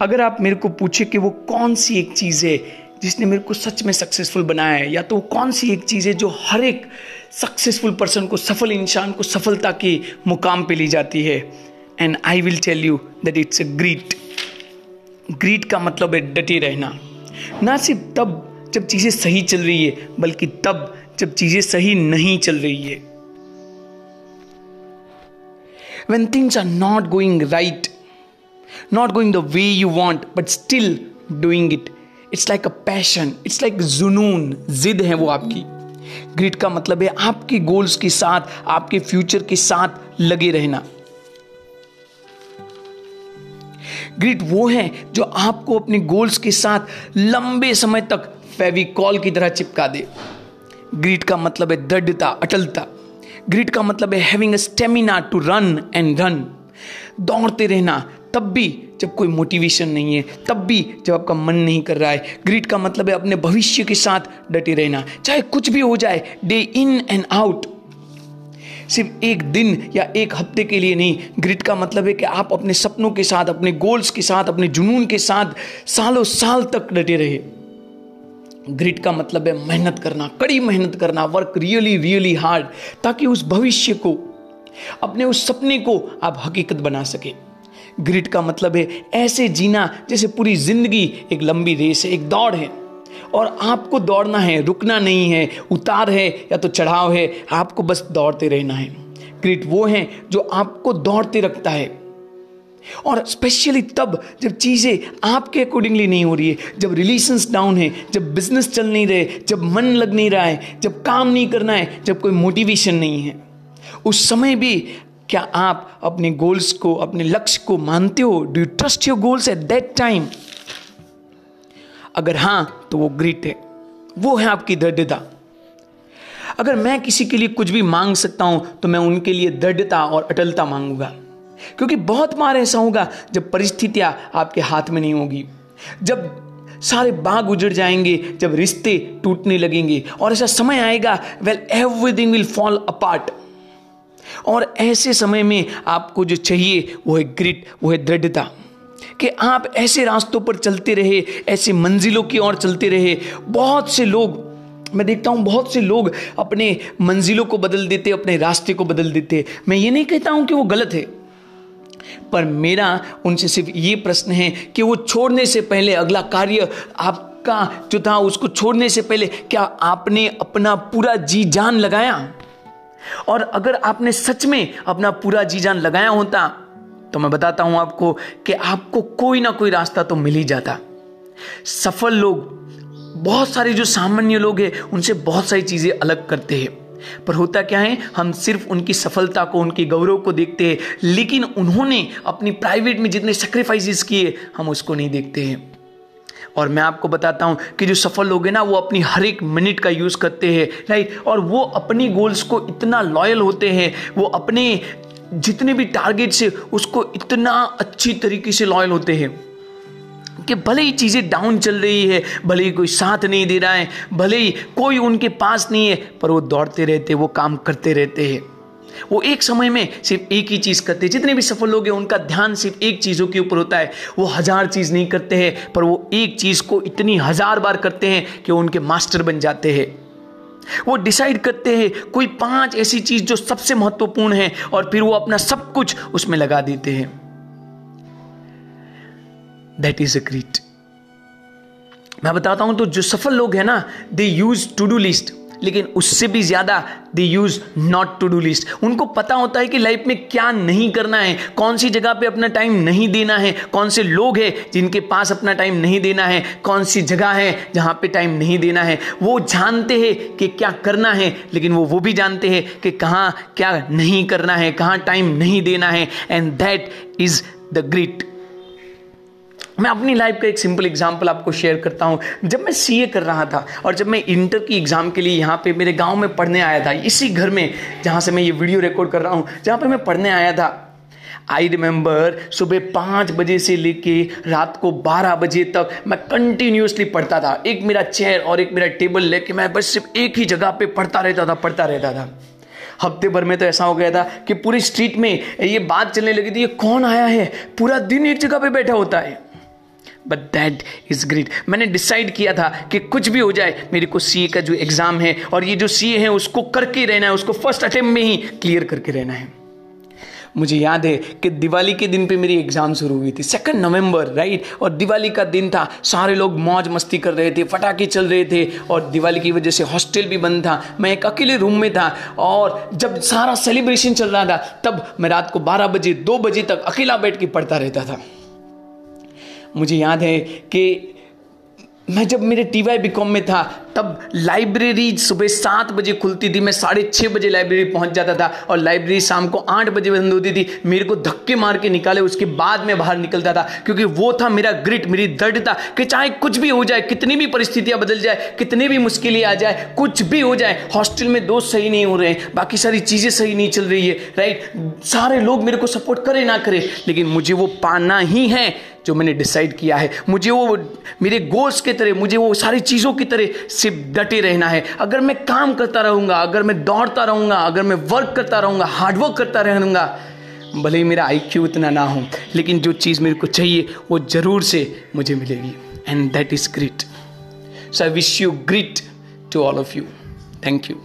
अगर आप मेरे को पूछे कि वो कौन सी एक चीज़ है जिसने मेरे को सच में सक्सेसफुल बनाया है या तो वो कौन सी एक चीज़ है जो हर एक सक्सेसफुल पर्सन को सफल इंसान को सफलता के मुकाम पे ले जाती है? And I will tell you that it's a grit grit का मतलब है डटे रहना। ना सिर्फ़ तब जब चीज़ें सही चल रही है बल्कि तब जब चीज़ें सही नहीं चल रही है। When things are not going right, not going the way you want, but still doing it. It's like a passion, it's like जुनून जिद है वो आपकी ग्रिड का मतलब है आपके गोल्स के साथ आपके फ्यूचर के साथ लगे रहना ग्रिड वो है जो आपको अपने गोल्स के साथ लंबे समय तक फेविकॉल की तरह चिपका दे ग्रिड का मतलब है दृढ़ता अटलता ग्रिट का मतलब है having a stamina to run and run दौड़ते रहना, तब भी जब कोई मोटिवेशन नहीं है, तब भी जब आपका मन नहीं कर रहा है ग्रिट का मतलब है अपने भविष्य के साथ डटे रहना। चाहे कुछ भी हो जाए डे इन एंड आउट सिर्फ़ एक दिन या एक हफ़्ते के लिए नहीं ग्रिट का मतलब है कि आप अपने सपनों के साथ, अपने गोल्स के साथ, अपने जुनून के साथ सालों साल तक डटे रहे। ग्रिट का मतलब है मेहनत करना, कड़ी मेहनत करना वर्क रियली रियली हार्ड ताकि उस भविष्य को अपने उस सपने को आप हकीकत बना सके। ग्रिट का मतलब है ऐसे जीना जैसे पूरी ज़िंदगी एक लंबी रेस है, एक दौड़ है। और आपको दौड़ना है, रुकना नहीं है, उतार है या तो चढ़ाव है, आपको बस दौड़ते रहना है। ग्रिट वो है जो आपको दौड़ते रखता है। और स्पेशली तब जब चीज़ें आपके अकॉर्डिंगली नहीं हो रही है, जब रिलेशंस डाउन है, जब बिज़नेस चल नहीं रहे, जब मन लग नहीं रहा है, जब काम नहीं करना है, जब कोई मोटिवेशन नहीं है। उस समय भी क्या आप अपने गोल्स को, अपने लक्ष्य को मानते हो? Do you trust your goals at that time अगर हाँ तो वो ग्रिट है। वो है आपकी दृढ़ता। अगर मैं किसी के लिए कुछ भी मांग सकता हूँ तो मैं उनके लिए दृढ़ता और अटलता मांगूँगा। क्योंकि बहुत बार ऐसा होगा, जब परिस्थितियाँ आपके हाथ में नहीं होगी। जब सारे बाग उजड़ जाएँगे, जब रिश्ते टूटने लगेंगे, और ऐसा समय आएगा well everything will fall apart और ऐसे समय में आपको जो चाहिए, वो है ग्रिट वो है दृढ़ता। कि आप ऐसे रास्तों पर चलते रहे, ऐसे मंजिलों की ओर चलते रहे। बहुत से लोग, मैं देखता हूँ बहुत से लोग अपने मंजिलों को बदल देते, अपने रास्ते को बदल देते। मैं ये नहीं कहता हूँ कि वो गलत है। पर मेरा उनसे सिर्फ़ ये प्रश्न है कि वो छोड़ने से पहले अगला कार्य आपका जो था, उसको छोड़ने से पहले क्या आपने अपना पूरा जी जान लगाया? और अगर आपने सच में अपना पूरा जी जान लगाया होता तो मैं बताता हूँ आपको कि आपको कोई ना कोई रास्ता तो मिल ही जाता। सफल लोग, बहुत सारे जो सामान्य लोग हैं, उनसे बहुत सारी चीज़ें अलग करते हैं। पर होता क्या है, हम सिर्फ़ उनकी सफलता को, उनके गौरव को देखते हैं, लेकिन उन्होंने अपनी प्राइवेट में जितने सेक्रीफाइसेस किए, हम उसको नहीं देखते हैं। और मैं आपको बताता हूँ कि जो सफल लोग हैं ना, वो अपनी हर एक मिनट का यूज़ करते हैं राइट और वो अपनी गोल्स को इतना लॉयल होते हैं, वो अपने जितने भी टारगेट से उसको इतना अच्छी तरीके से लॉयल होते हैं कि भले ही चीज़ें डाउन चल रही है, भले ही कोई साथ नहीं दे रहा है, भले ही कोई उनके पास नहीं है, पर वो दौड़ते रहते वो काम करते रहते हैं। वो एक समय में सिर्फ़ एक ही चीज़ करते हैं। जितने भी सफल लोग हैं, उनका ध्यान सिर्फ़ एक चीज़ों के ऊपर होता है। वो हज़ार चीज़ नहीं करते हैं, पर वो एक चीज़ को इतनी हज़ार बार करते हैं कि वो उनके मास्टर बन जाते हैं। वो डिसाइड करते हैं, कोई पाँच ऐसी चीज़ जो सबसे महत्वपूर्ण है, और फिर वो अपना सब कुछ उसमें लगा देते हैं। दैट इज़ अ ग्रीट मैं बताता हूँ तो जो सफल लोग हैं ना they use to do list लेकिन उससे भी ज़्यादा they use not to do list उनको पता होता है कि लाइफ में क्या नहीं करना है, कौन सी जगह पे अपना टाइम नहीं देना है, कौन से लोग हैं जिनके पास अपना टाइम नहीं देना है, कौन सी जगह है जहाँ पे टाइम नहीं देना है। वो जानते हैं कि क्या करना है, लेकिन वो वो भी जानते हैं कि कहाँ क्या नहीं करना है, कहाँ टाइम नहीं देना है and that is the great मैं अपनी लाइफ का एक सिंपल एग्ज़ाम्पल आपको शेयर करता हूँ। जब मैं सीए कर रहा था और जब मैं इंटर की एग्ज़ाम के लिए यहाँ पे मेरे गाँव में पढ़ने आया था, इसी घर में जहाँ से मैं ये वीडियो रिकॉर्ड कर रहा हूँ, जहाँ पे मैं पढ़ने आया था आई रिमेंबर सुबह पाँच बजे से लेके रात को बारह बजे तक मैं कंटिन्यूसली पढ़ता था। एक मेरा चेयर और एक मेरा टेबल लेके मैं बस सिर्फ़ एक ही जगह पे पढ़ता रहता था, पढ़ता रहता था। हफ़्ते भर में तो ऐसा हो गया था कि पूरी स्ट्रीट में ये बात चलने लगी थी, ये कौन आया है? पूरा दिन एक जगह पे बैठा होता है। बट दैट इज़ ग्रेट मैंने डिसाइड किया था कि कुछ भी हो जाए, मेरे को सी का जो एग्ज़ाम है और ये जो सी है, उसको करके रहना है, उसको फ़र्स्ट अटेम्प्ट में ही क्लियर करके रहना है। मुझे याद है कि दिवाली के दिन पे मेरी एग्ज़ाम शुरू हुई थी सेकंड नवंबर राइट और दिवाली का दिन था, सारे लोग मौज मस्ती कर रहे थे, फटाके चल रहे थे और दिवाली की वजह से हॉस्टल भी बंद था। मैं एक अकेले रूम में था और जब सारा सेलिब्रेशन चल रहा था, तब मैं रात को बारह बजे, दो बजे तक अकेला बैठ के पढ़ता रहता था। मुझे याद है कि मैं जब मेरे टी वाई बी कॉम में था, तब लाइब्रेरी सुबह सात बजे खुलती थी। मैं साढ़े छः बजे लाइब्रेरी पहुँच जाता था और लाइब्रेरी शाम को आठ बजे बंद होती थी। मेरे को धक्के मार के निकाले, उसके बाद मैं बाहर निकलता था, क्योंकि वो था मेरा ग्रिट मेरी दृढ़ता कि चाहे कुछ भी हो जाए, कितनी भी परिस्थितियाँ बदल जाए, कितनी भी मुश्किलें आ जाए, कुछ भी हो जाए, हॉस्टल में दोस्त सही नहीं हो रहे बाकी सारी चीज़ें सही नहीं चल रही है राइट सारे लोग मेरे को सपोर्ट करे ना करे, लेकिन मुझे वो पाना ही है। जो मैंने डिसाइड किया है। मुझे वो, मेरे गोल्स की तरह, मुझे वो सारी चीज़ों की तरह सिर्फ़ डटे रहना है। अगर मैं काम करता रहूँगा, अगर मैं दौड़ता रहूँगा, अगर मैं वर्क करता रहूँगा हार्डवर्क करता रहूँगा, भले ही मेरा आई इतना ना हो, लेकिन जो चीज़ मेरे को चाहिए, वो ज़रूर से मुझे मिलेगी। And that is great so I wish you great to all of you thank you